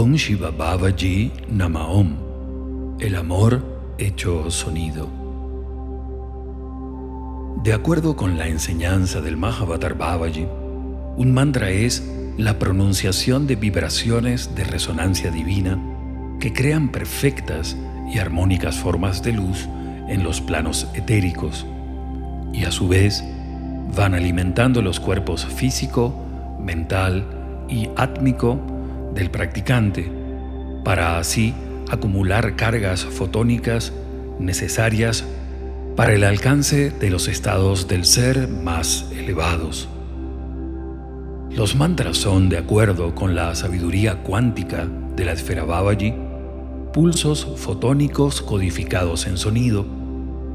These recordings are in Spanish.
Om Shiva Babaji Nama Om, el amor hecho sonido. De acuerdo con la enseñanza del Mahavatar Babaji, un mantra es la pronunciación de vibraciones de resonancia divina que crean perfectas y armónicas formas de luz en los planos etéricos y a su vez van alimentando los cuerpos físico, mental y átmico del practicante para así acumular cargas fotónicas necesarias para el alcance de los estados del ser más elevados. Los mantras son, de acuerdo con la sabiduría cuántica de la esfera Babaji, pulsos fotónicos codificados en sonido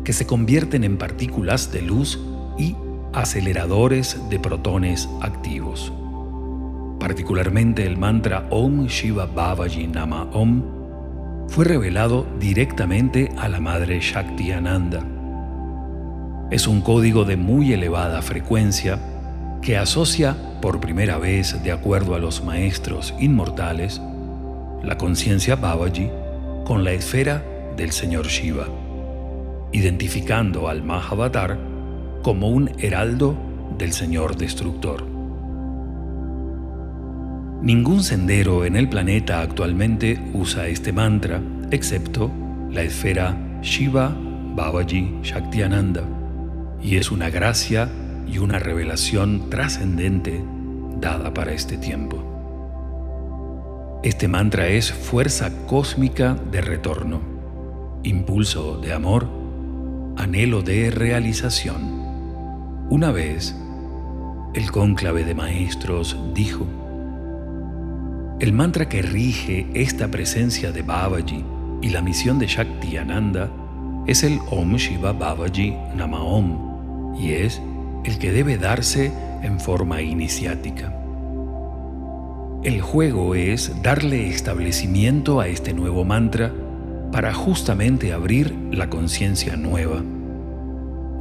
que se convierten en partículas de luz y aceleradores de protones activos. Particularmente el mantra Om Shiva Babaji Nama Om fue revelado directamente a la Madre Shakti Ananda. Es un código de muy elevada frecuencia que asocia por primera vez, de acuerdo a los maestros inmortales, la conciencia Babaji con la esfera del Señor Shiva, identificando al Mahavatar como un heraldo del Señor Destructor. Ningún sendero en el planeta actualmente usa este mantra, excepto la esfera Shiva Babaji Shaktiananda, y es una gracia y una revelación trascendente dada para este tiempo. Este mantra es fuerza cósmica de retorno, impulso de amor, anhelo de realización. Una vez, el cónclave de maestros dijo, el mantra que rige esta presencia de Babaji y la misión de Shakti Ananda es el Om Shiva Babaji Nama Om y es el que debe darse en forma iniciática. El juego es darle establecimiento a este nuevo mantra para justamente abrir la conciencia nueva.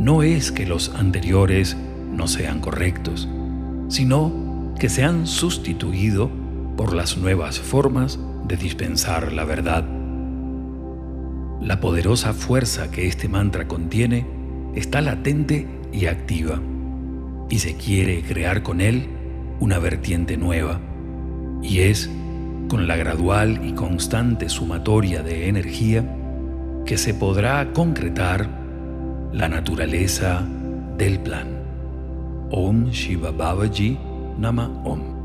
No es que los anteriores no sean correctos, sino que se han sustituido por las nuevas formas de dispensar la verdad. La poderosa fuerza que este mantra contiene está latente y activa, y se quiere crear con él una vertiente nueva, y es con la gradual y constante sumatoria de energía que se podrá concretar la naturaleza del plan. Om Shiva Babaji Nama Om.